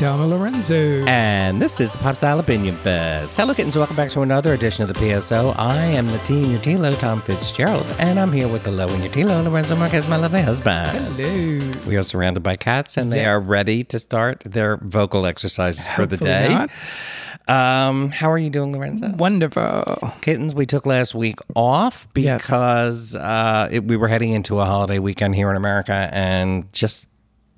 Tom Lorenzo. And this is the Pop Style Opinion Fest. Hello, kittens. Welcome back to another edition of the PSO. I am the T in your T-Lo, Tom Fitzgerald, and I'm here with the low in your T-Lo, Lorenzo Marquez, my lovely husband. Hello. We are surrounded by cats, and they Yeah. are ready to start their vocal exercises for the day. not. Um, how are you doing, Lorenzo? Wonderful. Kittens, we took last week off Yes. because uh, it, we were heading into a holiday weekend here in America, and just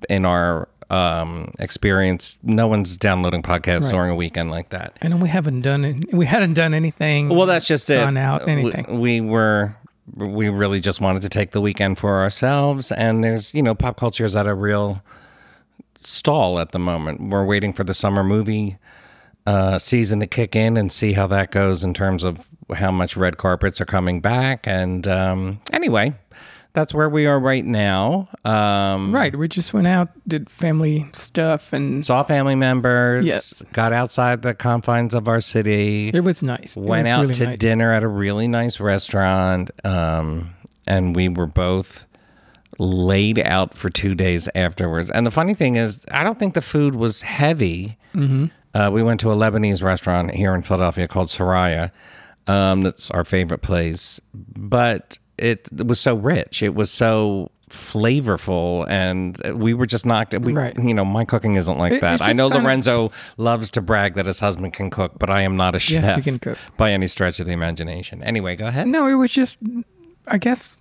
in our um, experience, no one's downloading podcasts Right. during a weekend like that. And we haven't done it. We hadn't done anything. Well, that's just it. Gone out, We- anything. We, were. We really just wanted to take the weekend for ourselves, and there's, you know, pop culture is at a real stall at the moment. We're waiting for the summer movie uh, season to kick in and see how that goes in terms of how much red carpets are coming back. And um, anyway, that's where we are right now. Um, Right. We just went out, did family stuff, and Saw family members. Yes. Got outside the confines of our city. it was nice. Went was out really to nice. dinner at a really nice restaurant um, and we were both laid out for two days afterwards and the funny thing is i don't think the food was heavy mm-hmm. uh, we went to a lebanese restaurant here in philadelphia called suraya um, that's our favorite place but it, was so rich it was so flavorful and we were just knocked we Right. you know my cooking isn't like It- that i know lorenzo loves to brag that his husband can cook but i am not a chef Yes, can cook. by any stretch of the imagination. Anyway, go ahead. No, it was just, I guess,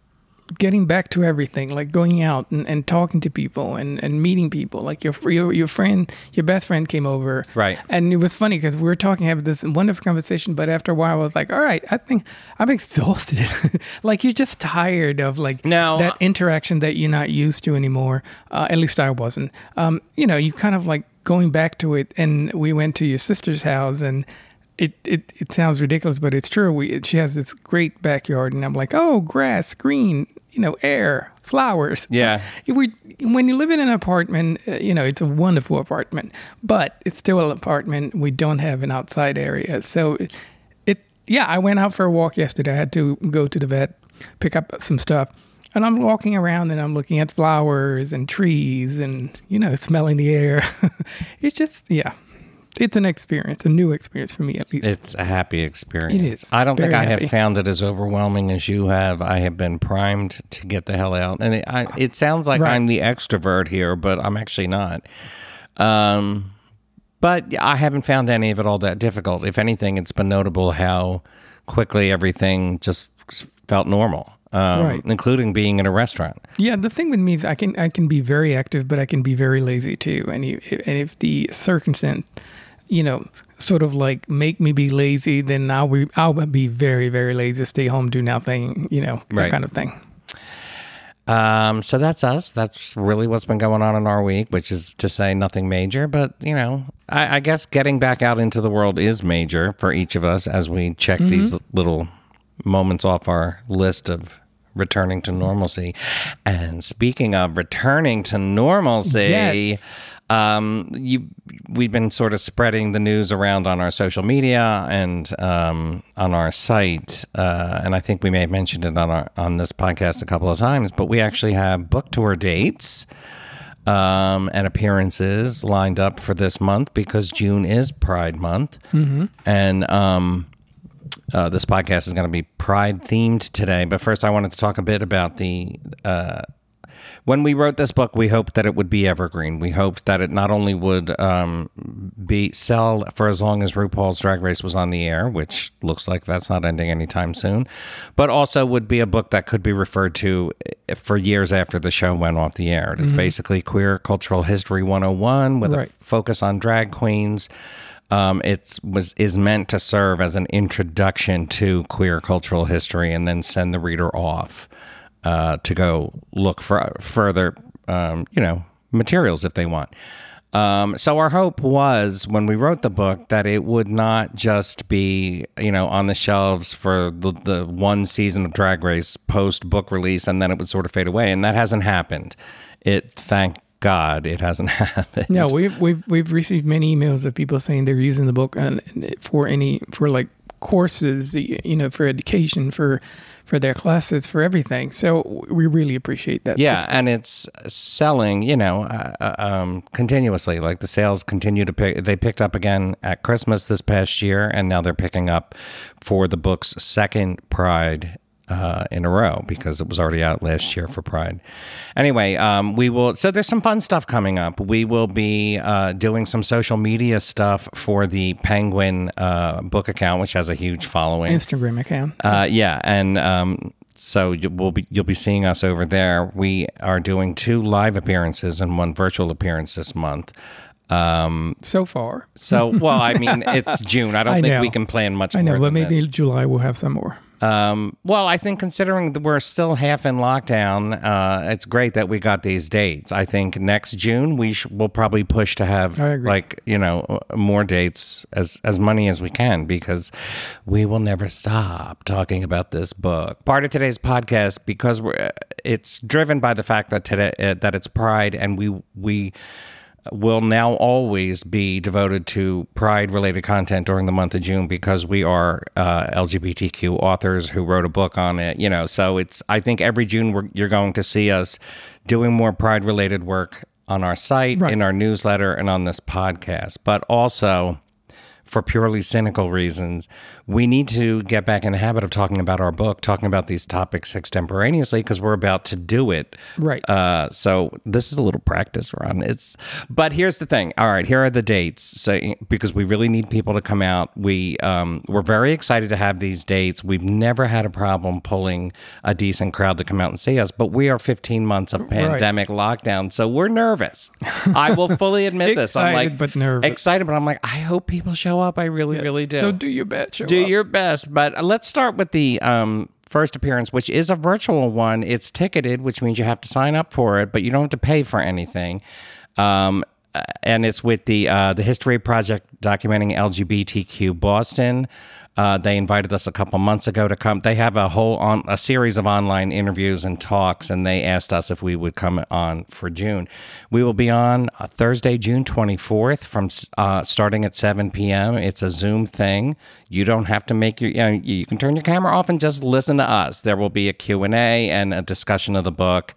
getting back to everything, like going out and, and talking to people and, and meeting people. Like your, your your friend, your best friend came over, Right. And it was funny because we were talking, having this wonderful conversation. But after a while, I was like, all right, I think I'm exhausted. like you're just tired of like No, that I- interaction that you're not used to anymore. Uh, at least I wasn't. Um, you know, you kind of like going back to it. And we went to your sister's house and it, it, it sounds ridiculous, but it's true. We, she has this great backyard, and I'm like, oh, grass, green, you know, air, flowers. Yeah. We, when you live in an apartment, uh, you know, it's a wonderful apartment, but it's still an apartment. We don't have an outside area. So it, it, yeah, I went out for a walk yesterday. I had to go to the vet, pick up some stuff. And I'm walking around and I'm looking at flowers and trees and, you know, smelling the air. it's just, yeah, it's an experience, a new experience for me at least. It's a happy experience. It is. I don't think I happy. have found it as overwhelming as you have. I have been primed to get the hell out, and it, I, it sounds like Right. I'm the extrovert here, but I'm actually not. Um, but I haven't found any of it all that difficult. If anything, it's been notable how quickly everything just felt normal, um, Right. including being in a restaurant. Yeah, the thing with me is I can I can be very active, but I can be very lazy too. And if, and if the circumstance, you know, sort of like make me be lazy, then I'll be I'll be very very lazy, stay home, do nothing, you know, that Right. kind of thing. Um, so that's us. That's really what's been going on in our week, which is to say nothing major. But you know, I, I guess getting back out into the world is major for each of us as we check these little moments off our list of returning to normalcy. And speaking of returning to normalcy. Yes. Um, you, we've been sort of spreading the news around on our social media and um, on our site, uh, and I think we may have mentioned it on our on this podcast a couple of times. But we actually have book tour dates um, and appearances lined up for this month because June is Pride Month, and um, uh, this podcast is going to be Pride themed today. But first, I wanted to talk a bit about the. Uh, when we wrote this book, we hoped that it would be evergreen. We hoped that it not only would um, be sell for as long as RuPaul's Drag Race was on the air, which looks like that's not ending anytime soon, but also would be a book that could be referred to eh, for years after the show went off the air. It's basically queer cultural history 101 with Right. a focus on drag queens. Um, it was is meant to serve as an introduction to queer cultural history, and then send the reader off uh, to go look for further, um, you know, materials if they want. Um, so our hope was when we wrote the book that it would not just be, you know, on the shelves for the, the one season of Drag Race post book release, and then it would sort of fade away, and that hasn't happened. It, thank God, it hasn't happened. No, we've we've we've received many emails of people saying they're using the book and for any for like courses, you know, for education, for for their classes, for everything. So we really appreciate that. Yeah, and it's selling, you know, uh, uh, um, continuously. Like the sales continue to pick. They picked up again at Christmas this past year, and now they're picking up for the book's second Pride uh, in a row because it was already out last year for Pride. Anyway, um, we will. So there's some fun stuff coming up. We will be uh, doing some social media stuff for the Penguin uh, book account, which has a huge following. Instagram account. Uh, yeah, and um, so you- we'll be you'll be seeing us over there. We are doing two live appearances and one virtual appearance this month. Um, so far, so well, I mean, it's June. I don't I think know. we can plan much. I know, but maybe this. July we'll have some more. Um, well, I think considering that we're still half in lockdown, uh, it's great that we got these dates. I think next June we sh- will probably push to have like you know more dates as as many as we can because we will never stop talking about this book. Part of today's podcast because we're it's driven by the fact that today uh, that it's Pride and we we will now always be devoted to pride related content during the month of June because we are uh, LGBTQ authors who wrote a book on it. You know, so it's, I think every June we're, you're going to see us doing more pride related work on our site, Right. in our newsletter, and on this podcast. But also, for purely cynical reasons, we need to get back in the habit of talking about our book, talking about these topics extemporaneously because we're about to do it. Right. Uh, so this is a little practice run. It's, but here's the thing. All right, here are the dates. So because we really need people to come out, we um, we're very excited to have these dates. We've never had a problem pulling a decent crowd to come out and see us, but we are 15 months of pandemic lockdown, so we're nervous. I will fully admit this. I'm Excited like but nervous. excited, but I'm like, I hope people show up. I really, really do. So do your best. Do up. your best. But let's start with the um, first appearance, which is a virtual one. It's ticketed, which means you have to sign up for it, but you don't have to pay for anything. Um, and it's with the uh, the History Project documenting LGBTQ Boston. Uh, they invited us a couple months ago to come. They have a whole on a series of online interviews and talks, and they asked us if we would come on for June. We will be on uh, Thursday, June twenty fourth, from uh, starting at seven p.m. It's a Zoom thing. You don't have to make your. You, know, you can turn your camera off and just listen to us. There will be a Q and A and a discussion of the book.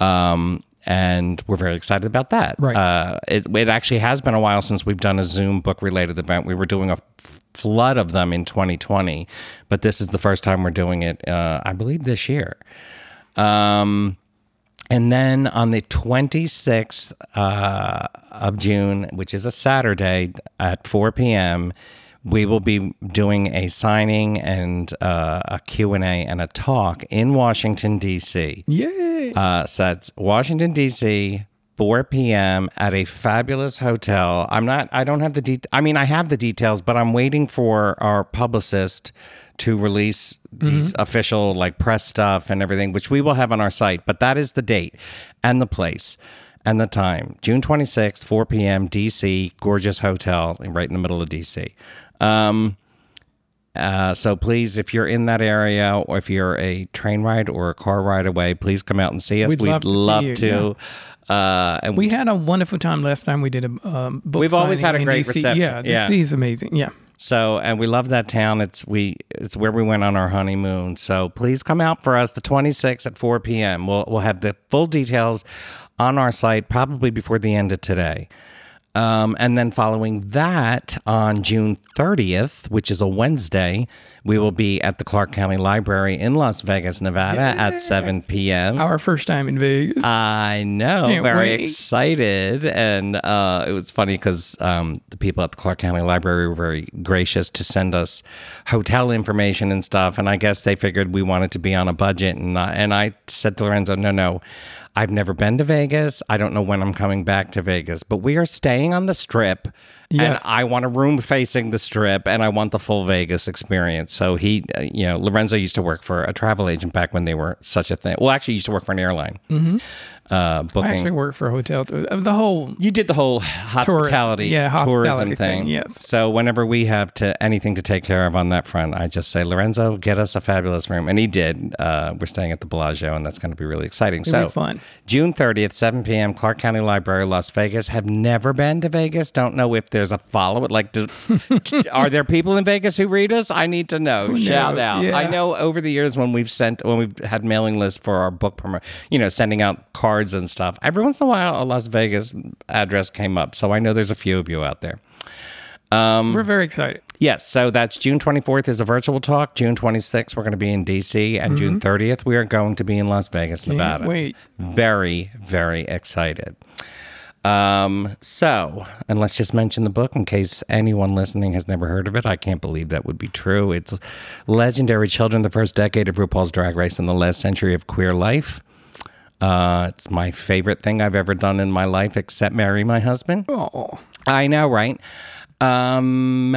Um, and we're very excited about that. Right. Uh, it, it actually has been a while since we've done a Zoom book related event. We were doing a flood of them in 2020, but this is the first time we're doing it, uh, I believe, this year. Um, and then on the 26th uh, of June, which is a Saturday at 4 p.m., we will be doing a signing and uh, a Q&A and a talk in Washington, D.C. Yay. Uh, so it's Washington D.C. 4 p.m. at a fabulous hotel. I'm not. I don't have the de- I mean, I have the details, but I'm waiting for our publicist to release these official like press stuff and everything, which we will have on our site. But that is the date and the place and the time. June 26th, 4 p.m. D.C. Gorgeous hotel right in the middle of D.C. Um, uh, so please, if you're in that area, or if you're a train ride or a car ride away, please come out and see us. We'd We'd, love to see love to. Uh, and we had a wonderful time last time we did a um, book. We've always had a great DC. reception. Yeah, Yeah. DC is amazing. Yeah. so, and we love that town. It's we, it's where we went on our honeymoon. So please come out for us the 26th at 4 p.m. We'll we'll have the full details on our site probably before the end of today. Um, and then following that, on June 30th, which is a Wednesday, we will be at the Clark County Library in Las Vegas, Nevada at 7 p.m. Our first time in Vegas. I know, Can't very wait. excited, and uh, it was funny because um, the people at the Clark County Library were very gracious to send us hotel information and stuff, and I guess they figured we wanted to be on a budget, and I, and I said to Lorenzo, no, no. I've never been to Vegas. I don't know when I'm coming back to Vegas, but we are staying on the strip. And I want a room facing the strip and I want the full Vegas experience. So he, uh, you know, Lorenzo used to work for a travel agent back when they were such a thing. Well, actually, he used to work for an airline. Mm-hmm. Uh, booking. I actually work for a hotel. Uh, The whole You did the whole hospitality, yeah, tourism thing. thing, yes. So whenever we have to anything to take care of on that front, I just say, Lorenzo, get us a fabulous room, and he did. Uh, we're staying at the Bellagio, and that's going to be really exciting. It'll so be fun. June thirtieth, seven p.m., Clark County Library, Las Vegas. Have never been to Vegas. Don't know if there's a follow it. Like, do, are there people in Vegas who read us? I need to know. Shout out. Yeah. I know over the years when we've sent when we've had mailing lists for our book promo, you know, sending out cards and stuff. Every once in a while, a Las Vegas address came up, so I know there's a few of you out there. We're very excited. Yes, so that's June 24th is a virtual talk. June 26th, we're going to be in DC. And June 30th, we are going to be in Las Vegas, Nevada. wait. Very, very excited. Um, so, and let's just mention the book in case anyone listening has never heard of it. I can't believe that would be true. It's Legendary Children, the first decade of RuPaul's Drag Race and the last century of queer life. Uh, it's my favorite thing I've ever done in my life, except marry my husband. Oh, I know, right? Um,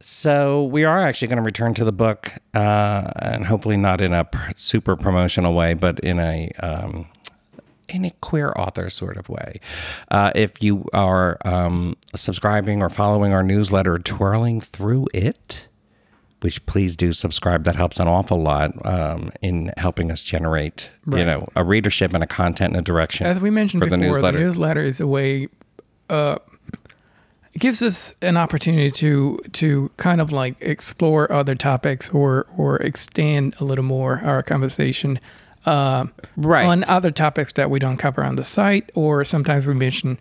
so we are actually going to return to the book, uh, and hopefully not in a pr- super promotional way, but in a um, in a queer author sort of way. Uh, if you are um, subscribing or following our newsletter, twirling through it. Which please do subscribe. That helps an awful lot um, in helping us generate, you know, a readership and a content and a direction. as we mentioned for before, the the newsletter. newsletter. is a way. Uh, gives us an opportunity to to kind of like explore other topics or or extend a little more our conversation uh, Right. on other topics that we don't cover on the site, or sometimes we mention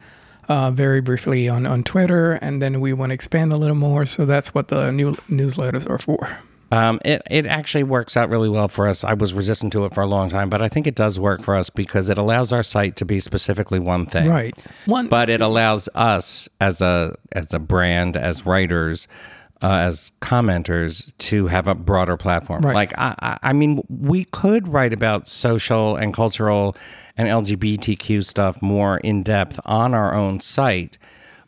uh, very briefly on, on Twitter, and then we want to expand a little more. So that's what the new newsletters are for. Um, it it actually works out really well for us. I was resistant to it for a long time, but I think it does work for us because it allows our site to be specifically one thing. Right. One. But it allows us as a as a brand, as writers, uh, as commenters, to have a broader platform. Right. Like I, I mean, we could write about social and cultural and LGBTQ stuff more in depth on our own site.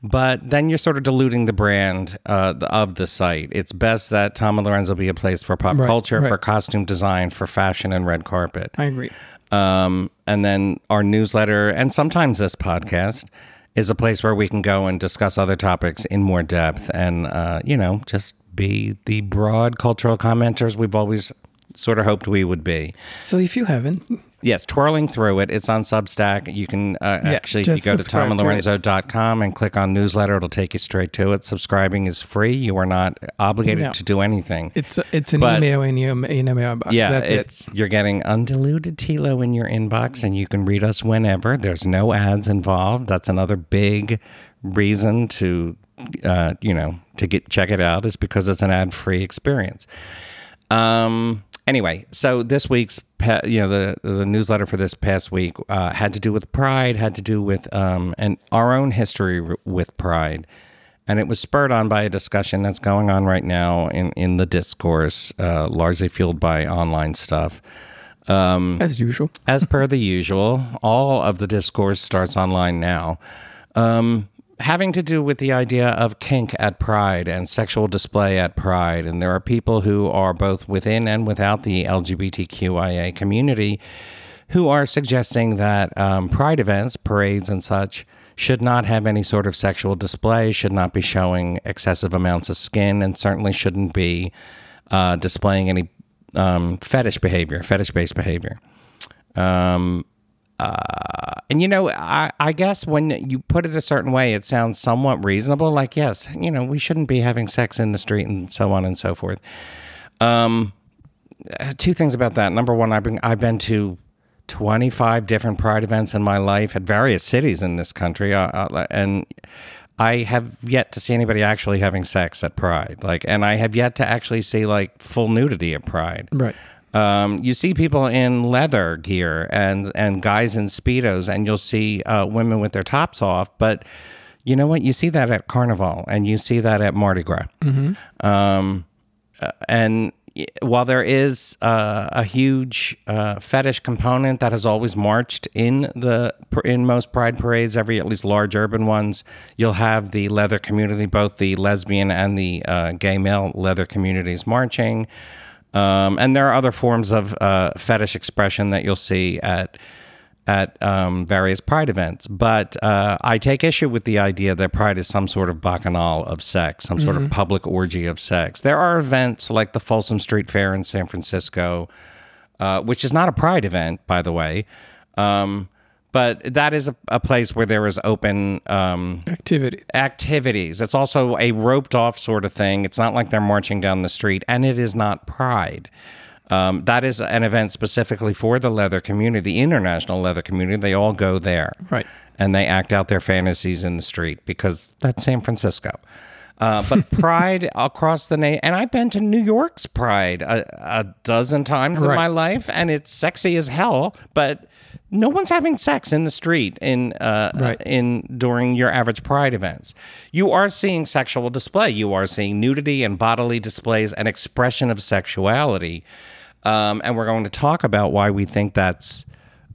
But then you're sort of diluting the brand uh, of the site. It's best that Tom and Lorenzo be a place for pop Right, culture, right. for costume design, for fashion and red carpet I agree. um, and then our newsletter and sometimes this podcast is a place where we can go and discuss other topics in more depth and uh, you know just be the broad cultural commenters we've always sort of hoped we would be. So if you haven't, yes twirling through it it's on substack you can uh, Yeah, actually you go to it. tomandlorenzo.com and click on newsletter it'll take you straight to it subscribing is free you are not obligated No. to do anything it's it's an But- email in your in your mailbox. yeah, That's it. it's you're getting undiluted T-Lo in your inbox, and you can read us whenever. There's no ads involved. That's another big reason to, uh, you know, to get check it out is because it's an ad free experience. Um. Anyway, so this week's, pa- you know, the the newsletter for this past week uh, had to do with pride, had to do with um, and our own history with pride, and it was spurred on by a discussion that's going on right now in in the discourse, uh, largely fueled by online stuff. Um, as usual. as per the usual, all of the discourse starts online now. Um, having to do with the idea of kink at Pride and sexual display at Pride. And there are people who are both within and without the LGBTQIA community who are suggesting that um, Pride events, parades, and such should not have any sort of sexual display, should not be showing excessive amounts of skin, and certainly shouldn't be uh, displaying any um, fetish behavior, fetish based behavior. Um, uh, and you know, I, I guess when you put it a certain way, it sounds somewhat reasonable. Like, yes, you know, we shouldn't be having sex in the street and so on and so forth. Um, uh, two things about that. Number one, I've been I've been to twenty five different Pride events in my life at various cities in this country, uh, uh, and I have yet to see anybody actually having sex at Pride. Like, and I have yet to actually see like full nudity at Pride. Right. Um, you see people in leather gear and and guys in speedos, and you'll see uh, women with their tops off. But you know what? You see that at Carnival, and you see that at Mardi Gras. Um, uh, and while there is uh, a huge uh, fetish component that has always marched in the in most pride parades, every at least large urban ones, you'll have the leather community, both the lesbian and the uh, gay male leather communities marching. Um, and there are other forms of uh, fetish expression that you'll see at at um, various Pride events. But uh, I take issue with the idea that Pride is some sort of bacchanal of sex, some sort of public orgy of sex. There are events like the Folsom Street Fair in San Francisco, uh, which is not a Pride event, by the way. Um, but that is a, a place where there is open um, Activity. activities. It's also a roped off sort of thing. It's not like they're marching down the street, and it is not pride. Um, that is an event specifically for the leather community, the international leather community. They all go there. Right. And they act out their fantasies in the street because that's San Francisco. Uh, but Pride across the nation, and I've been to New York's Pride a, a dozen times in my life, and it's sexy as hell. But no one's having sex in the street in uh, Right. in during your average Pride events. You are seeing sexual display. You are seeing nudity and bodily displays, and expression of sexuality. Um, and we're going to talk about why we think that's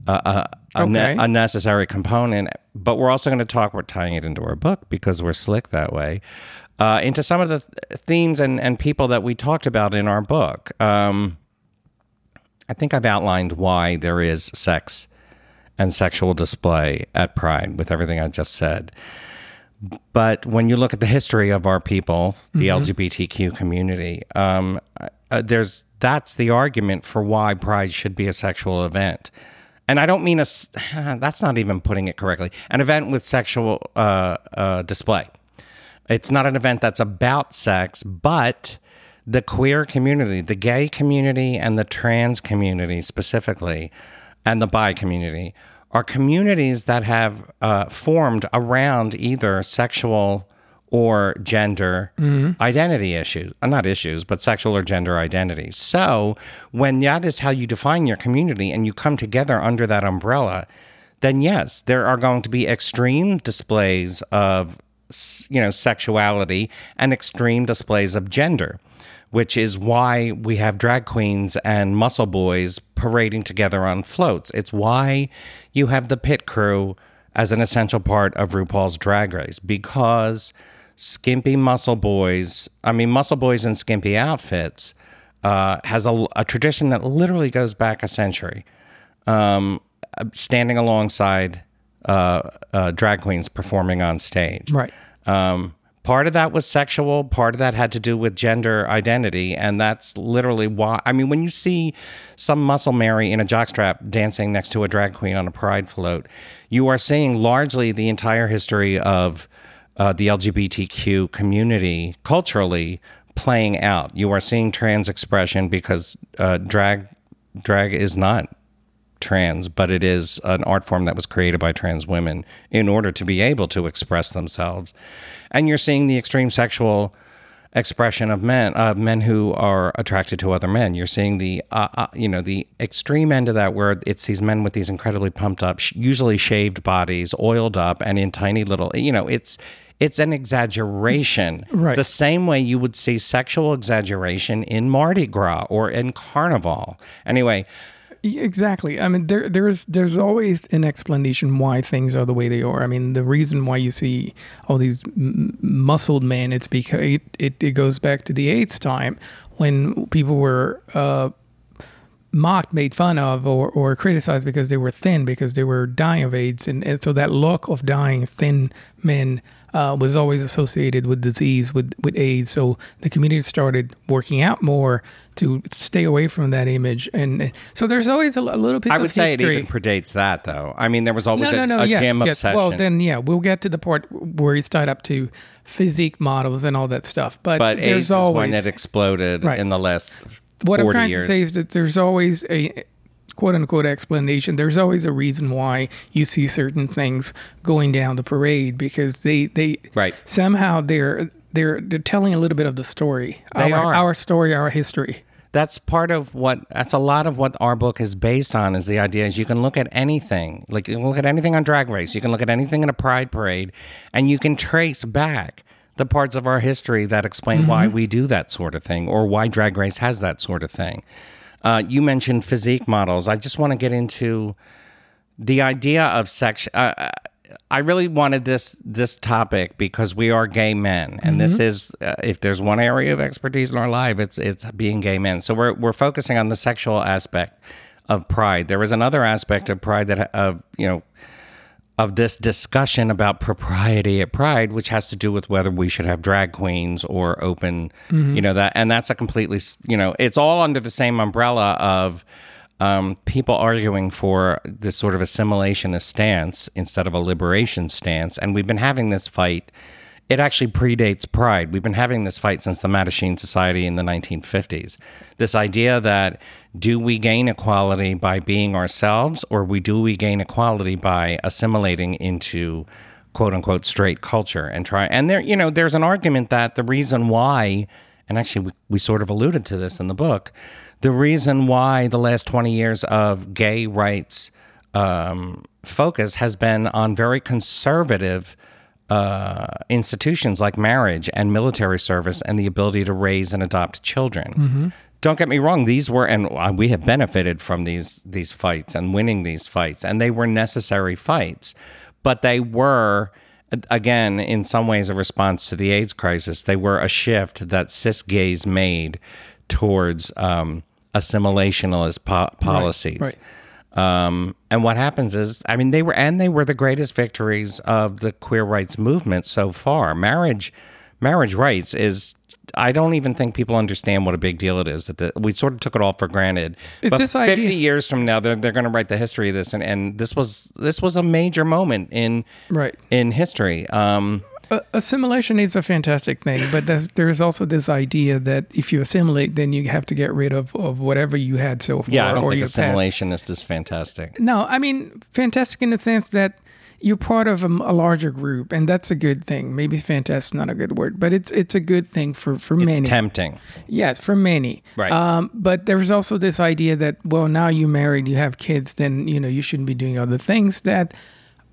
a, a, a, Okay. a necessary component. But we're also going to talk. We're tying it into our book because we're slick that way. Uh, into some of the th- themes and, and people that we talked about in our book. Um, I think I've outlined why there is sex and sexual display at Pride with everything I just said. But when you look at the history of our people, the LGBTQ community, um, uh, there's that's the argument for why Pride should be a sexual event. And I don't mean a. That's not even putting it correctly. An event with sexual uh, uh, display. It's not an event that's about sex, but the queer community, the gay community, and the trans community specifically, and the bi community are communities that have uh, formed around either sexual or gender identity issues. Uh, not issues, but sexual or gender identity. So when that is how you define your community and you come together under that umbrella, then yes, there are going to be extreme displays of you know sexuality and extreme displays of gender which is why we have drag queens and muscle boys parading together on floats. It's why you have the pit crew as an essential part of RuPaul's drag race because skimpy muscle boys I mean muscle boys in skimpy outfits uh, has a, a tradition that literally goes back a century um, standing alongside uh, uh, drag queens performing on stage. Right. Um, part of that was sexual, part of that had to do with gender identity. And that's literally why. I mean, when you see some muscle Mary in a jockstrap dancing next to a drag queen on a pride float, you are seeing largely the entire history of uh, the LGBTQ community culturally playing out. You are seeing trans expression because uh, drag drag is not trans, but it is an art form that was created by trans women in order to be able to express themselves. And you're seeing the extreme sexual expression of men, uh, men who are attracted to other men. You're seeing the, uh, uh, you know, the extreme end of that, where it's these men with these incredibly pumped up, sh- usually shaved bodies, oiled up, and in tiny little, you know, it's. It's an exaggeration, Right. the same way you would see sexual exaggeration in Mardi Gras or in Carnival. Anyway, Exactly. I mean, there there's there's always an explanation why things are the way they are. I mean, the reason why you see all these m- muscled men, it's because it, it, it goes back to the AIDS time when people were uh, mocked, made fun of, or, or criticized because they were thin because they were dying of AIDS, and, and so that look of dying thin men uh, was always associated with disease, with with AIDS. So the community started working out more to stay away from that image, and and so there's always a little bit. I would say it even predates that, though. I mean, there was always No, a, no, no. a yes, gym yes. obsession. Well, then, yeah, we'll get to the part where it's tied up to physique models and all that stuff. But, but there's AIDS always is when it exploded Right. in the last what 40 I'm trying years. to say is that there's always a quote unquote explanation. There's always a reason why you see certain things going down the parade because they they Right. somehow they're they're they're telling a little bit of the story. They our, are. our story, our history. that's part of what that's a lot of what our book is based on is the idea is you can look at anything like you can look at anything on drag race you can look at anything in a pride parade and you can trace back the parts of our history that explain why mm-hmm. we do that sort of thing or why drag race has that sort of thing uh, you mentioned physique models i just want to get into the idea of sex uh, I really wanted this this topic because we are gay men, and this is uh, if there's one area of expertise in our life, it's it's being gay men. So we're we're focusing on the sexual aspect of pride. There is another aspect of pride that of you know of this discussion about propriety at Pride, which has to do with whether we should have drag queens or open, you know that, and that's a completely, you know, it's all under the same umbrella of um, people arguing for this sort of assimilationist stance instead of a liberation stance. And we've been having this fight. It actually predates Pride. We've been having this fight since the Mattachine Society in the 1950s. This idea that do we gain equality by being ourselves, or we do we gain equality by assimilating into quote unquote straight culture and try and there you know there's an argument that the reason why and actually we, we sort of alluded to this in the book the reason why the last 20 years of gay rights um, focus has been on very conservative uh, institutions like marriage and military service and the ability to raise and adopt children. Don't get me wrong; these were, and uh, we have benefited from these these fights and winning these fights, and they were necessary fights, but they were. Again, in some ways, a response to the AIDS crisis, they were a shift that cis gays made towards um, assimilationalist po- policies. right. Um, and what happens is, I mean, they were, and they were the greatest victories of the queer rights movement so far. Marriage, marriage rights is, I don't even think people understand what a big deal it is. That the, we sort of took it all for granted. It's but this fifty idea- years from now, they're they're going to write the history of this, and, and this was this was a major moment in Right. in history. Um, Uh, assimilation is a fantastic thing, but there's, there's also this idea that if you assimilate, then you have to get rid of, of whatever you had so far. yeah, I don't or think your past. is fantastic. No, I mean fantastic in the sense that you're part of a, a larger group, and that's a good thing. Maybe fantastic not a good word, but it's it's a good thing for for It's many. tempting. yes, for many. Right. Um, but there's also this idea that well, now you're married, you have kids, then you know you shouldn't be doing other things that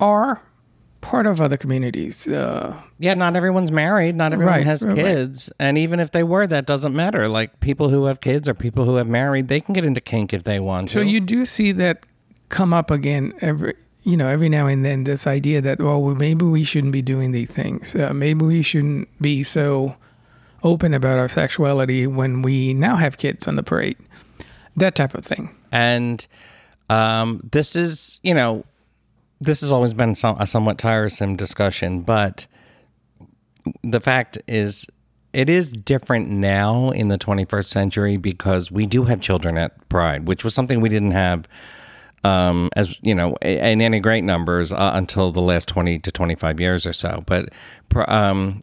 are part of other communities. Uh, Yeah, not everyone's married. Not everyone Right, has right, right. kids. And even if they were, that doesn't matter. Like people who have kids or people who have married, they can get into kink if they want So to. So you do see that come up again every you know every now and then this idea that well well, maybe we shouldn't be doing these things uh, maybe we shouldn't be so open about our sexuality when we now have kids on the parade that type of thing and um, this is, you know, this has always been some, a somewhat tiresome discussion, but the fact is, it is different now in the 21st century because we do have children at Pride, which was something we didn't have um, as you know, in any great numbers uh, until the last 20 to 25 years or so. But um,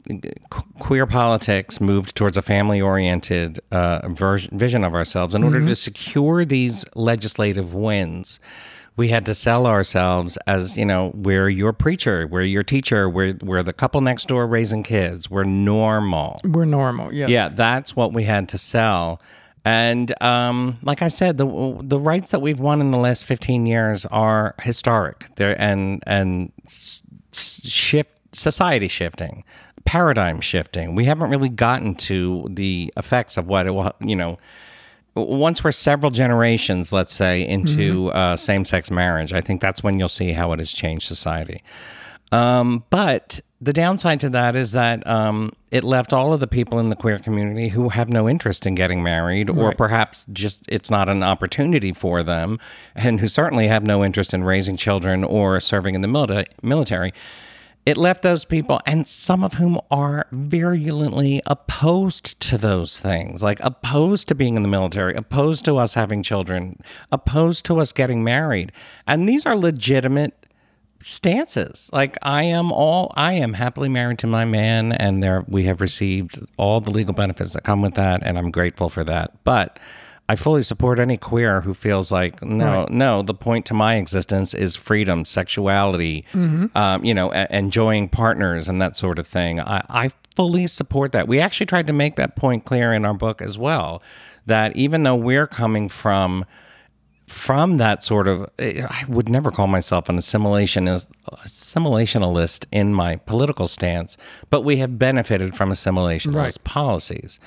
queer politics moved towards a family oriented uh, vision of ourselves. In order to secure these legislative wins, we had to sell ourselves as, you know, we're your preacher, we're your teacher, we're, we're the couple next door raising kids, we're normal. we're normal yeah Yeah, that's what we had to sell. And um, like I said, the the rights that we've won in the last fifteen years are historic. They're and and shift society shifting, paradigm shifting. We haven't really gotten to the effects of what it will. You know, once we're several generations, let's say, into uh, same sex marriage, I think that's when you'll see how it has changed society. Um, but the downside to that is that um, it left all of the people in the queer community who have no interest in getting married, or perhaps just it's not an opportunity for them, and who certainly have no interest in raising children or serving in the milita- military. It left those people, and some of whom are virulently opposed to those things, like opposed to being in the military, opposed to us having children, opposed to us getting married. And these are legitimate stances. Like I am all I am happily married to my man and there we have received all the legal benefits that come with that and I'm grateful for that. But I fully support any queer who feels like no, Right. no. The point to my existence is freedom, sexuality, um, you know, a- enjoying partners and that sort of thing. I, I fully support that. We actually tried to make that point clear in our book as well. That even though we're coming from from that sort of I would never call myself an assimilationist assimilationalist in my political stance, but we have benefited from assimilationist Right. policies.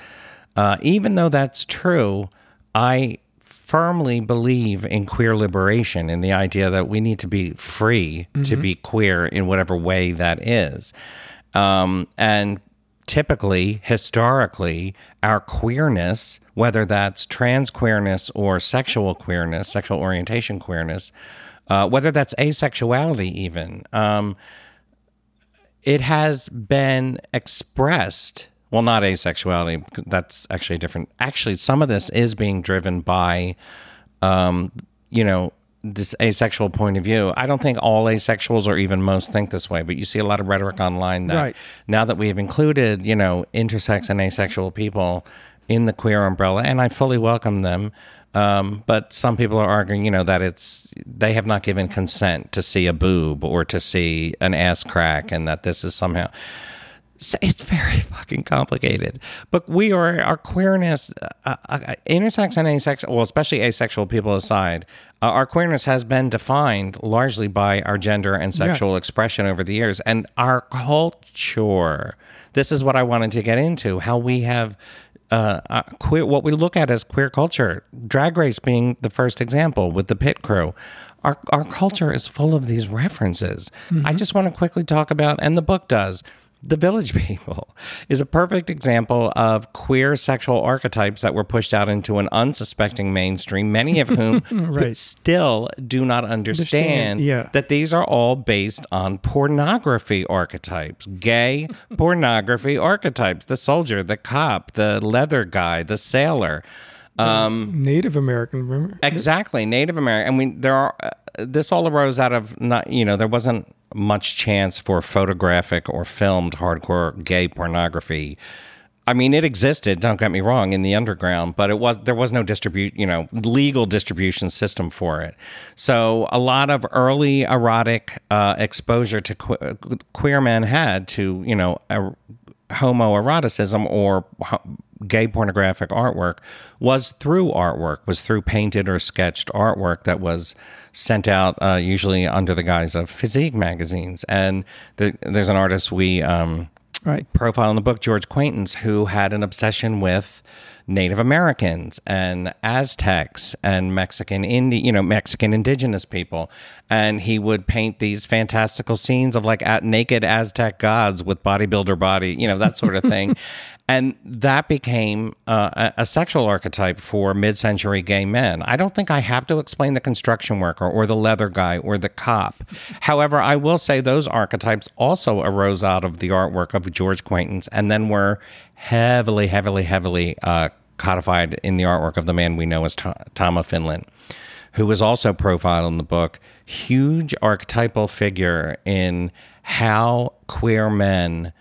Uh, even though that's true, I firmly believe in queer liberation in the idea that we need to be free to be queer in whatever way that is. Um, and typically, historically, our queerness, whether that's trans queerness or sexual queerness, sexual orientation queerness, uh, whether that's asexuality, even, um, it has been expressed. Well, not asexuality. That's actually different. Actually, some of this is being driven by um, you know, this asexual point of view. I don't think all asexuals or even most think this way, but you see a lot of rhetoric online that Right. now that we have included, you know, intersex and asexual people in the queer umbrella, and I fully welcome them. Um, but some people are arguing, you know, that it's they have not given consent to see a boob or to see an ass crack, and that this is somehow so it's very fucking complicated. But we are our queerness, uh, uh, intersex and asexual, well, especially asexual people aside, uh, our queerness has been defined largely by our gender and sexual expression over the years, and our culture. This is what I wanted to get into: how we have. Uh, uh, queer, what we look at as queer culture, Drag Race being the first example with the pit crew, our our culture is full of these references. I just want to quickly talk about, and the book does, the Village People is a perfect example of queer sexual archetypes that were pushed out into an unsuspecting mainstream, many of whom Right. still do not understand yeah. that these are all based on pornography archetypes, gay pornography archetypes, the soldier, the cop, the leather guy, the sailor. Native American, remember? Exactly, Native American. I mean, there are. Uh, this all arose out of not. You know, there wasn't much chance for photographic or filmed hardcore gay pornography. I mean, it existed. Don't get me wrong, in the underground, but it was there was no distribute. You know, legal distribution system for it. So a lot of early erotic uh, exposure to que- queer men had to you know. A, homoeroticism or ho- gay pornographic artwork was through artwork, was through painted or sketched artwork that was sent out uh, usually under the guise of physique magazines. And the, there's an artist we um, Right. profile in the book, George Quaintance, who had an obsession with Native Americans and Aztecs and Mexican Indi- you know, Mexican indigenous people. And he would paint these fantastical scenes of like at naked Aztec gods with bodybuilder body, you know, that sort of thing. and that became uh, a, a sexual archetype for mid-century gay men. I don't think I have to explain the construction worker or the leather guy or the cop. However, I will say those archetypes also arose out of the artwork of George Quaintance and then were heavily, heavily, heavily uh, codified in the artwork of the man we know as Tom, Tama Finland, who was also profiled in the book. Huge archetypal figure in how queer men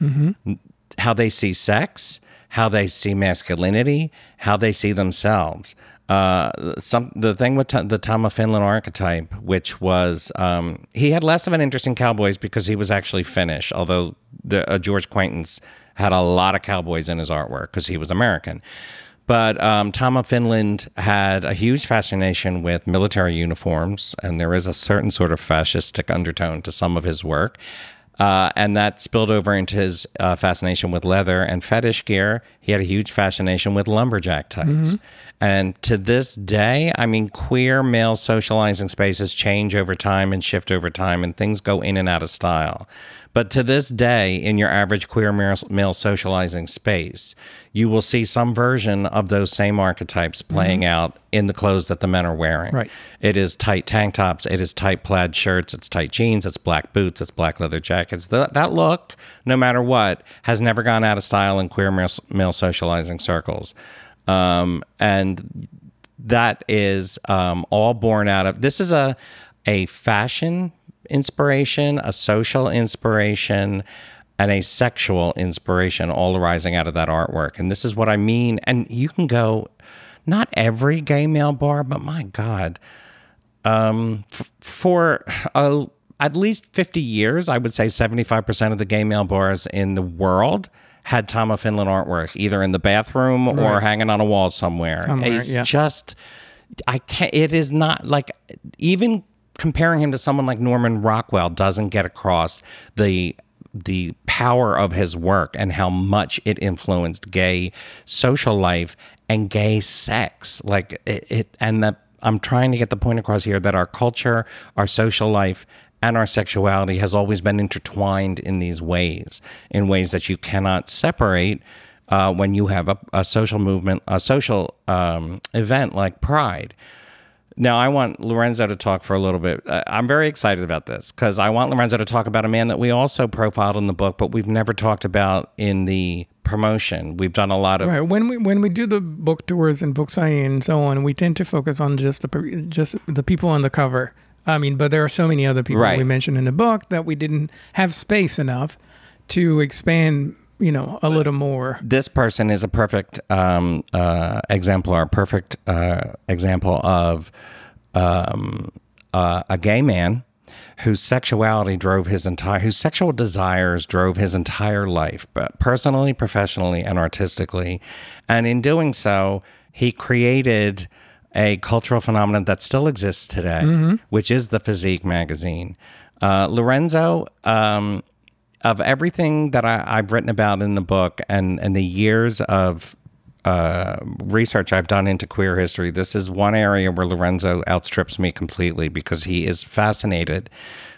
how they see sex, how they see masculinity, how they see themselves. Uh, some the thing with T- the Tom of Finland archetype, which was um, he had less of an interest in cowboys because he was actually Finnish, although the uh, George Quaintance had a lot of cowboys in his artwork because he was American. But um, Tom of Finland had a huge fascination with military uniforms, and there is a certain sort of fascistic undertone to some of his work. Uh, and that spilled over into his uh, fascination with leather and fetish gear. He had a huge fascination with lumberjack types. And to this day, I mean, queer male socializing spaces change over time and shift over time, and things go in and out of style. But to this day, in your average queer male, socializing space, you will see some version of those same archetypes playing out in the clothes that the men are wearing. Right. It is tight tank tops. It is tight plaid shirts. It's tight jeans. It's black boots. It's black leather jackets. That look, no matter what, has never gone out of style in queer male, male socializing circles. Um, and that is um, all born out of this is a a fashion inspiration, a social inspiration, and a sexual inspiration, all arising out of that artwork. And this is what I mean. And you can go, not every gay male bar, but my God, um, f- for uh, at least 50 years, I would say 75% of the gay male bars in the world had Tom of Finland artwork, either in the bathroom or hanging on a wall somewhere. Somewhere, It's yeah. just, I can't, it is not like, even comparing him to someone like Norman Rockwell doesn't get across the the power of his work and how much it influenced gay social life and gay sex. Like it, it and that i'm trying to get the point across here that our culture our social life and our sexuality has always been intertwined in these ways in ways that you cannot separate uh, when you have a, a social movement a social um, event like pride Now, I want Lorenzo to talk for a little bit. I'm very excited about this because I want Lorenzo to talk about a man that we also profiled in the book, but we've never talked about in the promotion. We've done a lot of Right. When we when we do the book tours and book signing and so on, we tend to focus on just the just the people on the cover. I mean, but there are so many other people Right. we mentioned in the book that we didn't have space enough to expand, you know, a little more. this person is a perfect um, uh, exemplar, perfect uh, example of um, uh, a gay man whose sexuality drove his entire, whose sexual desires drove his entire life, but personally, professionally, and artistically. And in doing so, he created a cultural phenomenon that still exists today, which is the Physique magazine. Uh, Lorenzo, um, of everything that I, I've written about in the book and, and the years of uh, research I've done into queer history, this is one area where Lorenzo outstrips me completely because he is fascinated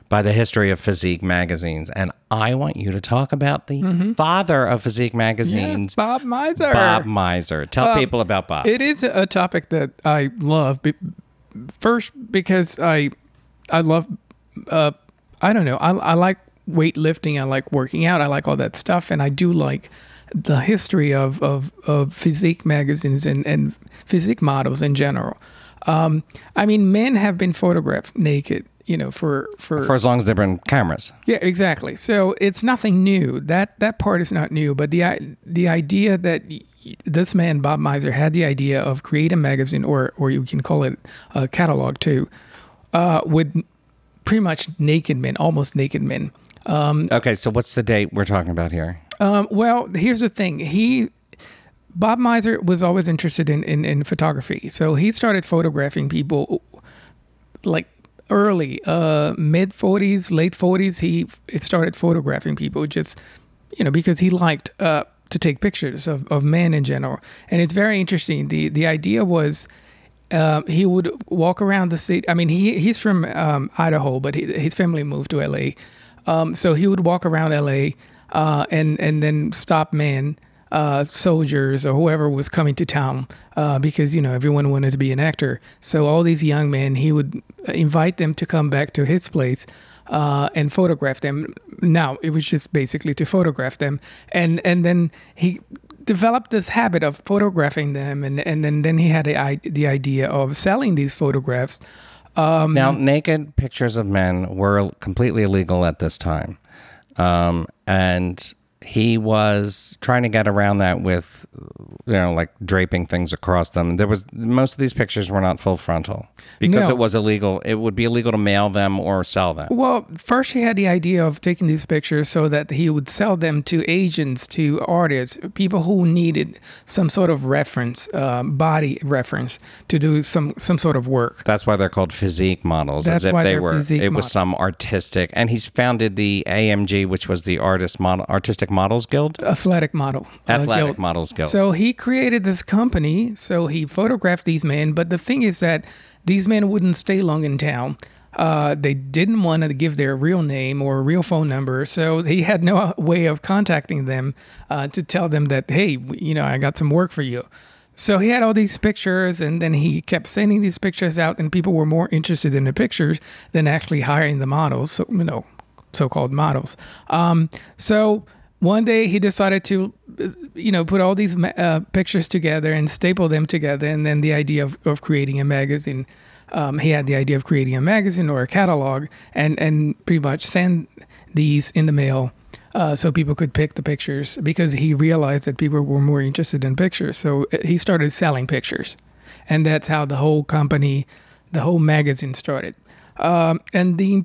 by the history of physique magazines. And I want you to talk about the father of physique magazines, Bob Mizer. Bob Mizer. Tell people about Bob. It is a topic that I love. First, because I, I love, uh, I don't know. I, I like weightlifting. I like working out. I like all that stuff, and I do like the history of of, of physique magazines and and physique models in general. Um, I mean, men have been photographed naked. You know, for for for as long as they've been cameras. yeah, exactly. So it's nothing new. That that part is not new. But the the idea that this man Bob Mizer had the idea of create a magazine, or or you can call it a catalog too, uh, with pretty much naked men, almost naked men. Okay, so what's the date we're talking about here? Um, well, here's the thing. He Bob Mizer was always interested in, in, in photography. So he started photographing people like early, uh, mid 40s, late 40s. He started photographing people just, you know, because he liked uh, to take pictures of, of men in general. And it's very interesting. The, the idea was um, he would walk around the city. I mean, he he's from um, Idaho, but he, his family moved to LA. Um, so he would walk around LA uh, and and then stop men, uh, soldiers or whoever was coming to town uh, because you know everyone wanted to be an actor. So all these young men, he would invite them to come back to his place uh, and photograph them. Now it was just basically to photograph them, and and then he developed this habit of photographing them, and and then then he had the the idea of selling these photographs. Um, Now, naked pictures of men were completely illegal at this time. Um, and he was trying to get around that with, you know, like draping things across them. There was most of these pictures were not full frontal because No. it was illegal. It would be illegal to mail them or sell them. Well, first he had the idea of taking these pictures so that he would sell them to agents, to artists, people who needed some sort of reference, uh, body reference to do some some sort of work. That's why they're called physique models, That's as if why they were. it was some artistic, and he's founded the AMG, which was the Artist Model Artistic Models Guild, Athletic model. uh, Athletic guild. Models Guild. So he created this company. So he photographed these men. But the thing is that these men wouldn't stay long in town. Uh, they didn't want to give their real name or real phone number. So he had no way of contacting them uh, to tell them that, hey, you know, I got some work for you. So he had all these pictures, and then he kept sending these pictures out, and people were more interested in the pictures than actually hiring the models. So you know, so-called models. Um, so one day he decided to, you know, put all these uh, pictures together and staple them together, and then the idea of, of creating a magazine. Um, he had the idea of creating a magazine or a catalog, and and pretty much send these in the mail. Uh, so people could pick the pictures because he realized that people were more interested in pictures. So uh, he started selling pictures, and that's how the whole company, the whole magazine started. Um, and the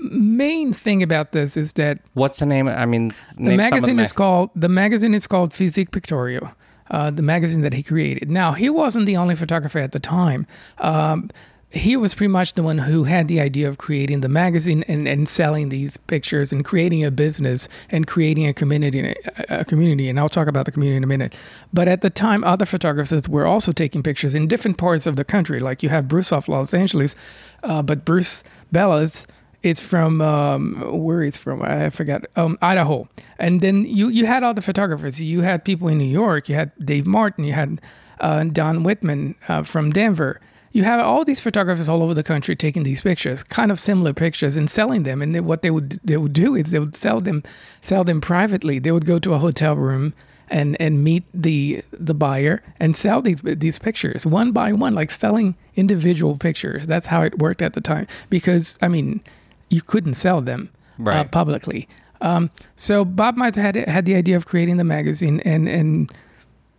main thing about this is that What's the name? I mean, the magazine is called the magazine is called Physique Pictorial. Uh, the magazine that he created. Now he wasn't the only photographer at the time. Um, he was pretty much the one who had the idea of creating the magazine and, and selling these pictures and creating a business and creating a community a, a community and I'll talk about the community in a minute. But at the time other photographers were also taking pictures in different parts of the country. Like you have Bruce of Los Angeles, uh, but Bruce Bellas it's from um, where it's from. I forgot. Um, Idaho. And then you you had all the photographers. You had people in New York. You had Dave Martin. You had uh, Don Whitman uh, from Denver. you have all these photographers all over the country taking these pictures, kind of similar pictures, and selling them. And then what they would they would do is they would sell them sell them privately. They would go to a hotel room and and meet the the buyer and sell these these pictures one by one, like selling individual pictures. That's how it worked at the time. Because I mean, you couldn't sell them uh, publicly. Um, so Bob Mizer had had the idea of creating the magazine, and and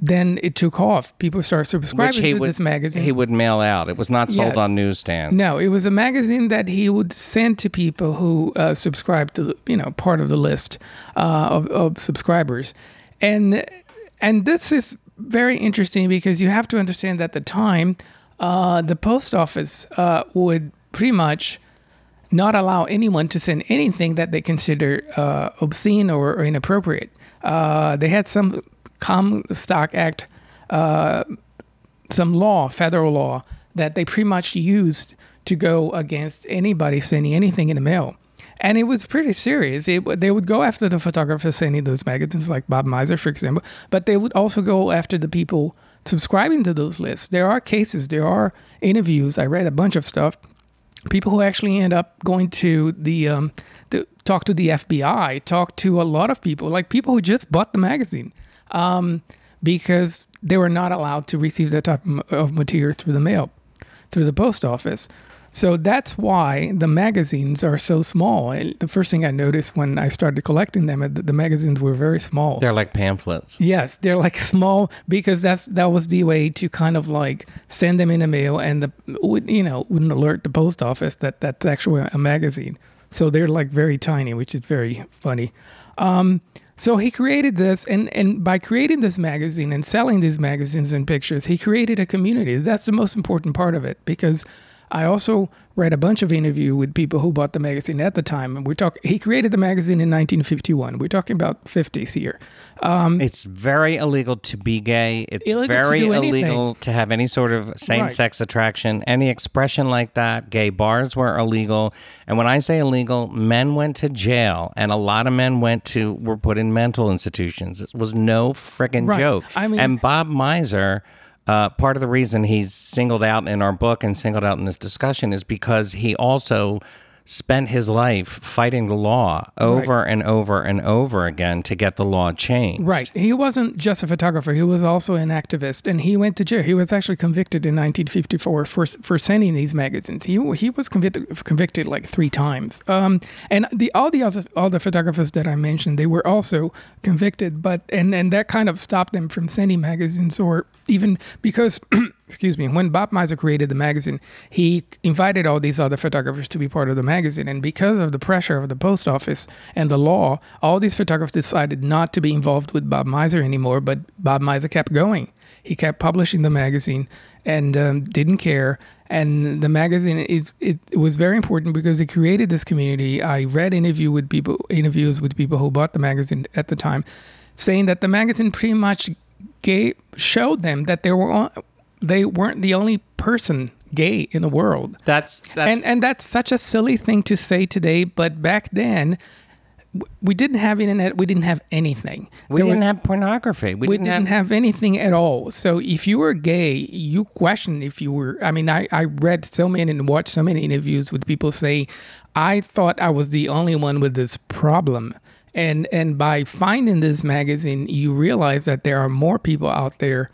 then it took off. People started subscribing Which he to would this magazine. he would mail out. It was not sold Yes. on newsstands. No, it was a magazine that he would send to people who uh, subscribed to, you know, part of the list uh, of, of subscribers, and and this is very interesting because you have to understand that at the time, uh, the post office uh, would pretty much not allow anyone to send anything that they consider uh, obscene or, or inappropriate. Uh, they had some Comstock Act some law, federal law, that they pretty much used to go against anybody sending anything in the mail. And it was pretty serious. It, they would go after the photographers sending those magazines, like Bob Mizer, for example, but they would also go after the people subscribing to those lists. There are cases, there are interviews. I read a bunch of stuff. People who actually end up going to the, um, talk to the FBI, talk to a lot of people, like people who just bought the magazine um, because they were not allowed to receive that type of material through the mail, through the post office. So that's why the magazines are so small. And the first thing I noticed when I started collecting them, the, the magazines were very small. They're like pamphlets. Yes, they're like small because that's that was the way to kind of like send them in the mail, and the would you know wouldn't alert the post office that that's actually a magazine. So they're like very tiny, which is very funny. Um, so he created this, and and by creating this magazine and selling these magazines and pictures, he created a community. That's the most important part of it because I also read a bunch of interview with people who bought the magazine at the time. And we're talking. He created the magazine in 1951. We're talking about 50s here. Um, it's very illegal to be gay. It's Illegal to very anything. illegal to have any sort of same sex attraction, any expression like that. Gay bars were illegal. And when I say illegal, men went to jail and a lot of men went to were put in mental institutions. It was no freaking Right. joke. I mean- and Bob Mizer uh, part of the reason he's singled out in our book and singled out in this discussion is because he also spent his life fighting the law over and over and over again to get the law changed. Right. He wasn't just a photographer. He was also an activist, and he went to jail. He was actually convicted in 1954 for for sending these magazines. He he was convicted convicted like three times. Um, and the all the other all the photographers that I mentioned, they were also convicted, but and and that kind of stopped them from sending magazines or even because. excuse me, when Bob Mizer created the magazine, he invited all these other photographers to be part of the magazine. And because of the pressure of the post office and the law, all these photographers decided not to be involved with Bob Mizer anymore. But Bob Mizer kept going. He kept publishing the magazine and um, didn't care. And the magazine is it, it was very important because it created this community. I read interview with people interviews with people who bought the magazine at the time, saying that the magazine pretty much gave showed them that they were on, they weren't the only person gay in the world. That's that's and and that's such a silly thing to say today, but back then we didn't have internet, we didn't have anything. we There didn't were- have pornography. We, we didn't, didn't have, have anything at all. So if you were gay, you questioned if you were. I mean, I, I read so many and watched so many interviews with people say, I thought I was the only one with this problem. And and by finding this magazine, you realize that there are more people out there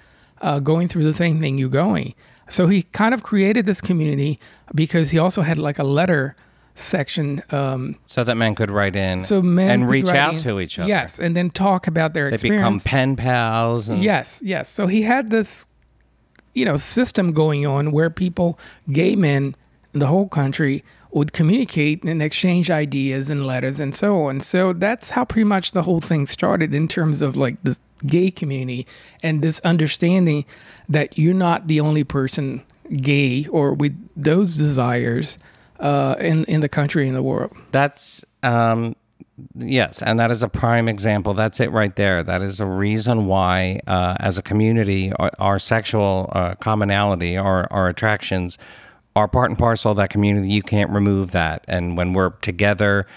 uh, going through the same thing you're going. So he kind of created this community because he also had like a letter section um, so that men could write in so men and reach out in- to each other. Yes, and then talk about their They experience. become pen pals. And Yes, yes. So he had this, you know, system going on where people, gay men in the whole country, would communicate and exchange ideas and letters and so on. So that's how pretty much the whole thing started in terms of like the gay community and this understanding that you're not the only person gay or with those desires uh, in in the country and the world. That's um yes, and that is a prime example. That's it right there. That is a reason why, uh, as a community, our, our sexual uh, commonality, our our attractions, are part and parcel of that community. You can't remove that. And when we're together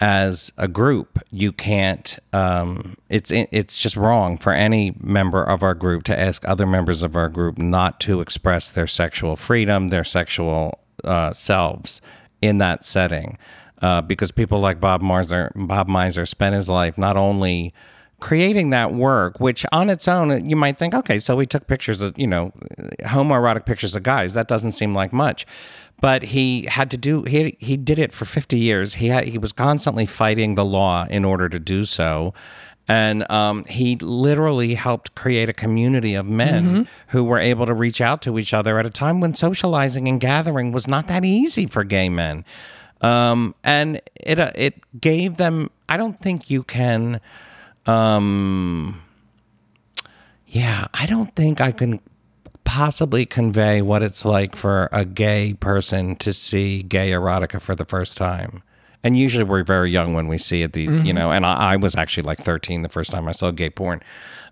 as a group. You can't. Um, it's it's just wrong for any member of our group to ask other members of our group not to express their sexual freedom, their sexual uh, selves in that setting, uh, because people like Bob Mizer, Bob Mizer spent his life not only creating that work, which on its own you might think, okay, so we took pictures of you know homoerotic pictures of guys. That doesn't seem like much, but he had to do he he did it for 50 years. He had he was constantly fighting the law in order to do so. And um, he literally helped create a community of men mm-hmm. who were able to reach out to each other at a time when socializing and gathering was not that easy for gay men. Um, and it uh, it gave them. I don't think you can. Um, yeah, I don't think I can possibly convey what it's like for a gay person to see gay erotica for the first time. And usually we're very young when we see it, the, mm-hmm. you know, and I, I, was actually like 13 the first time I saw gay porn.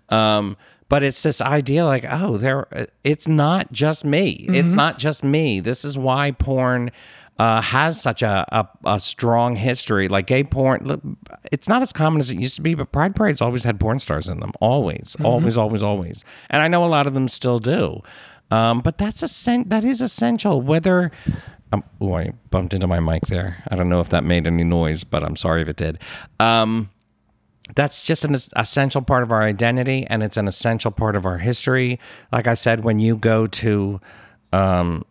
Um, but it's this idea like, oh, there, it's not just me. Mm-hmm. It's not just me. This is why porn uh, has such a, a, a, strong history. Like gay porn, it's not as common as it used to be, but Pride Parades always had porn stars in them. Always, mm-hmm. always, always, always. And I know a lot of them still do. Um, but that's a that is essential. Whether um, oh, I bumped into my mic there. I don't know if that made any noise, but I'm sorry if it did. Um, that's just an essential part of our identity, and it's an essential part of our history. Like I said, when you go to um,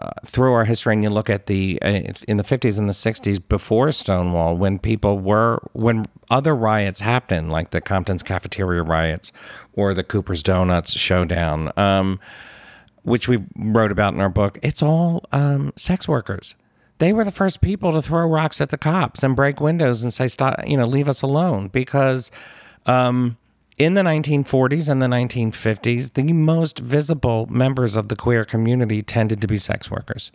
uh, through our history and you look at the uh, in the 50s and the 60s before Stonewall when people were when other riots happened like the Compton's cafeteria riots or the Cooper's Donuts showdown um, which we wrote about in our book it's all um, sex workers. They were the first people to throw rocks at the cops and break windows and say stop you know leave us alone because um, in the 1940s and the 1950s, the most visible members of the queer community tended to be sex workers.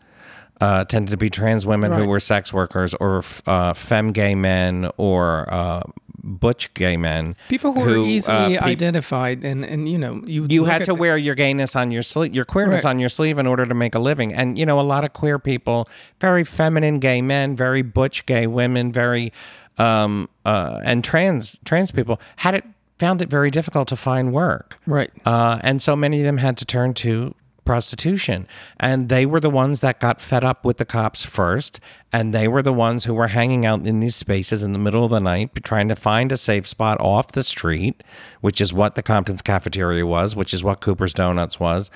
Uh, tended to be trans women right. who were sex workers, or uh, femme gay men, or uh, butch gay men. People who, who were easily uh, pe- identified, and and you know you you had to the- wear your gayness on your sleeve, your queerness right. on your sleeve in order to make a living. And you know a lot of queer people, very feminine gay men, very butch gay women, very um, uh, and trans trans people had it found it very difficult to find work. Right. Uh, and so many of them had to turn to prostitution. And they were the ones that got fed up with the cops first. And they were the ones who were hanging out in these spaces in the middle of the night, trying to find a safe spot off the street, which is what the Compton's cafeteria was, which is what Cooper's Donuts was.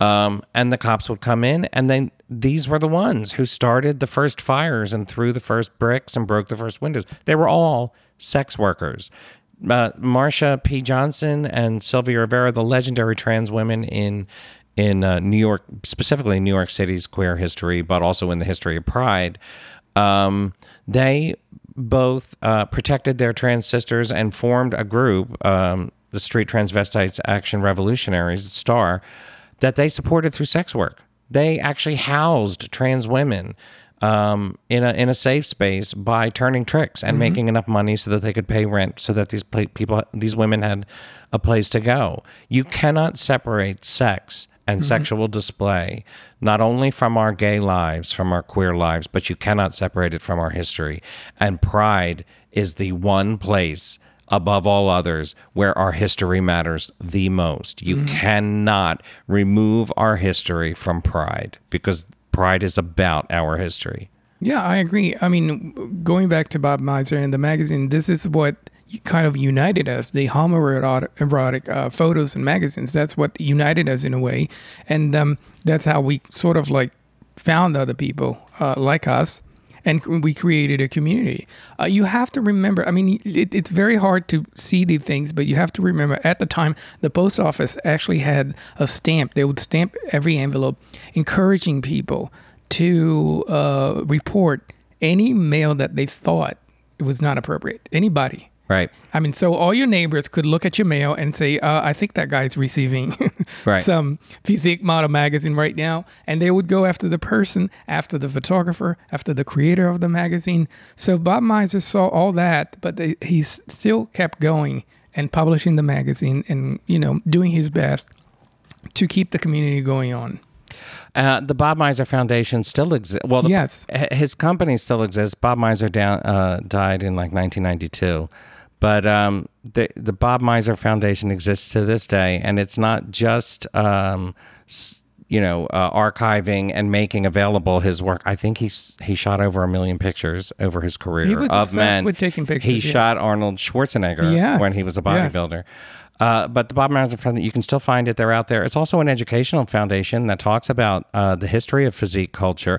Um, and the cops would come in, and then these were the ones who started the first fires and threw the first bricks and broke the first windows. They were all sex workers uh, Marsha P. Johnson and Sylvia Rivera, the legendary trans women in in uh, New York, specifically New York City's queer history, but also in the history of Pride. Um, they both uh, protected their trans sisters and formed a group, um, the Street Transvestites Action Revolutionaries, STAR, that they supported through sex work. They actually housed trans women um, in a in a safe space by turning tricks and mm-hmm. making enough money so that they could pay rent, so that these people, these women had a place to go. You cannot separate sex and mm-hmm. sexual display not only from our gay lives, from our queer lives, but you cannot separate it from our history. And pride is the one place above all others where our history matters the most. You mm-hmm. cannot remove our history from pride because Pride is about our history. Yeah, I agree. I mean, going back to Bob Mizer and the magazine, this is what kind of united us the homoerotic uh, photos and magazines. That's what united us in a way. And um, that's how we sort of like found other people uh, like us and we created a community. Uh, you have to remember, I mean, it, it's very hard to see these things, but you have to remember at the time, the post office actually had a stamp. They would stamp every envelope, encouraging people to uh, report any mail that they thought was not appropriate. Anybody. Right. I mean, so all your neighbors could look at your mail and say, uh, I think that guy's receiving right. some physique model magazine right now. And they would go after the person, after the photographer, after the creator of the magazine. So Bob Mizer saw all that, but they, he still kept going and publishing the magazine and, you know, doing his best to keep the community going on. Uh, the Bob Mizer Foundation still exists. Well, the, Yes. his company still exists. Bob Mizer down, uh, died in like 1992, but um, the the Bob Mizer Foundation exists to this day, and it's not just um, you know uh, archiving and making available his work. I think he's he shot over a million pictures over his career He was of obsessed men. with taking He pictures, yeah. shot Arnold Schwarzenegger Yes, when he was a yes. Uh, but the Bob Mizer Foundation, you can still find it. They're out there. It's also an educational foundation that talks about uh, the history of physique culture.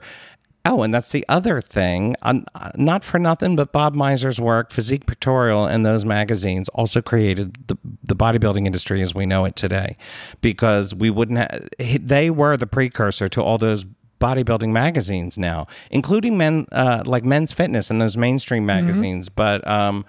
Oh, and that's the other thing. Um, not for nothing, but Bob Mizer's work, Physique Pictorial, and those magazines also created the, the bodybuilding industry as we know it today, because we wouldn't. Ha- they were the precursor to all those bodybuilding magazines now, including men uh, like Men's Fitness and those mainstream magazines. But um,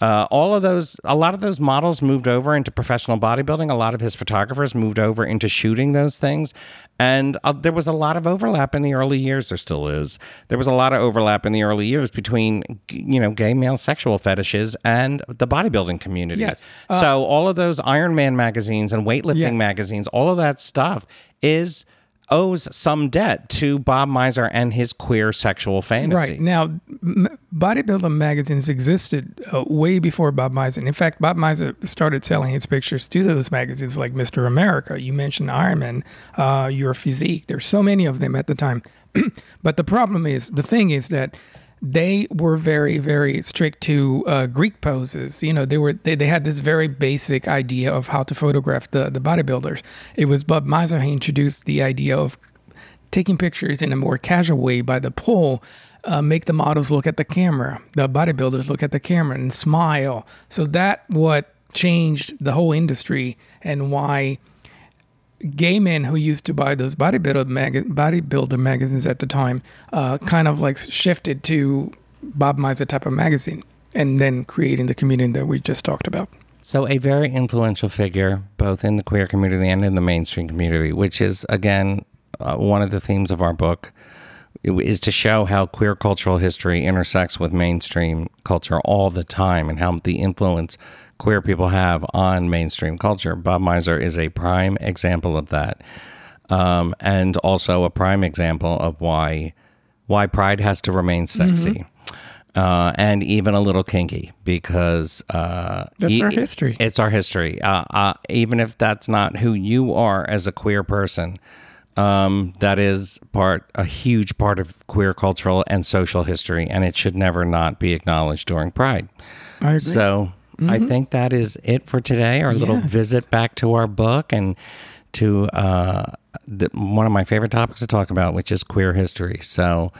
uh, all of those, a lot of those models moved over into professional bodybuilding. A lot of his photographers moved over into shooting those things. And uh, there was a lot of overlap in the early years. There still is. There was a lot of overlap in the early years between, you know, gay male sexual fetishes and the bodybuilding community. Yes. so all of those Iron Man magazines and weightlifting Yes. magazines, all of that stuff is owes some debt to Bob Mizer and his queer sexual fantasies. Right now, m- bodybuilding magazines existed uh, way before Bob Mizer. In fact, Bob Mizer started selling his pictures to those magazines, like Mister America. You mentioned Ironman, uh, Your Physique. There's so many of them at the time. but the problem is, the thing is that they were very, very strict to uh, Greek poses. You know, they were they, they had this very basic idea of how to photograph the the bodybuilders. It was Bob Mizer who introduced the idea of taking pictures in a more casual way by the pole uh, make the models look at the camera the bodybuilders look at the camera and smile so that what changed the whole industry and why gay men who used to buy those bodybuilder, mag- bodybuilder magazines at the time uh, kind of like shifted to bob mizer type of magazine and then creating the community that we just talked about. So, a very influential figure, both in the queer community and in the mainstream community, which is, again, uh, one of the themes of our book, is to show how queer cultural history intersects with mainstream culture all the time and how the influence queer people have on mainstream culture. Bob Mizer is a prime example of that. Um, and also a prime example of why why pride has to remain sexy. Uh, and even a little kinky because uh, That's our history. It's our history. Uh, uh, even if that's not who you are as a queer person, um, that is part a huge part of queer cultural and social history, and it should never not be acknowledged during Pride. I So I think that is it for today. Our little visit back to our book and to uh, the, one of my favorite topics to talk about, which is queer history. So.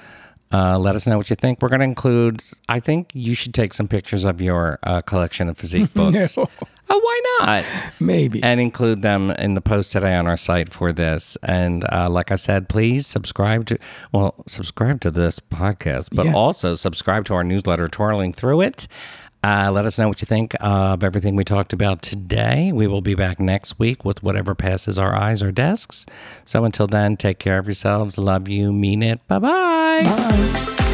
Uh, let us know what you think. We're going to include. I think you should take some pictures of your uh, collection of physique books. No. Oh, why not? maybe and include them in the post today on our site for this. And uh, like I said, please subscribe to well, subscribe to this podcast, but Yes. also subscribe to our newsletter, twirling through it. Uh, let us know what you think of everything we talked about today. We will be back next week with whatever passes our eyes or desks. So until then, take care of yourselves. Love you. Mean it. Bye-bye. Bye.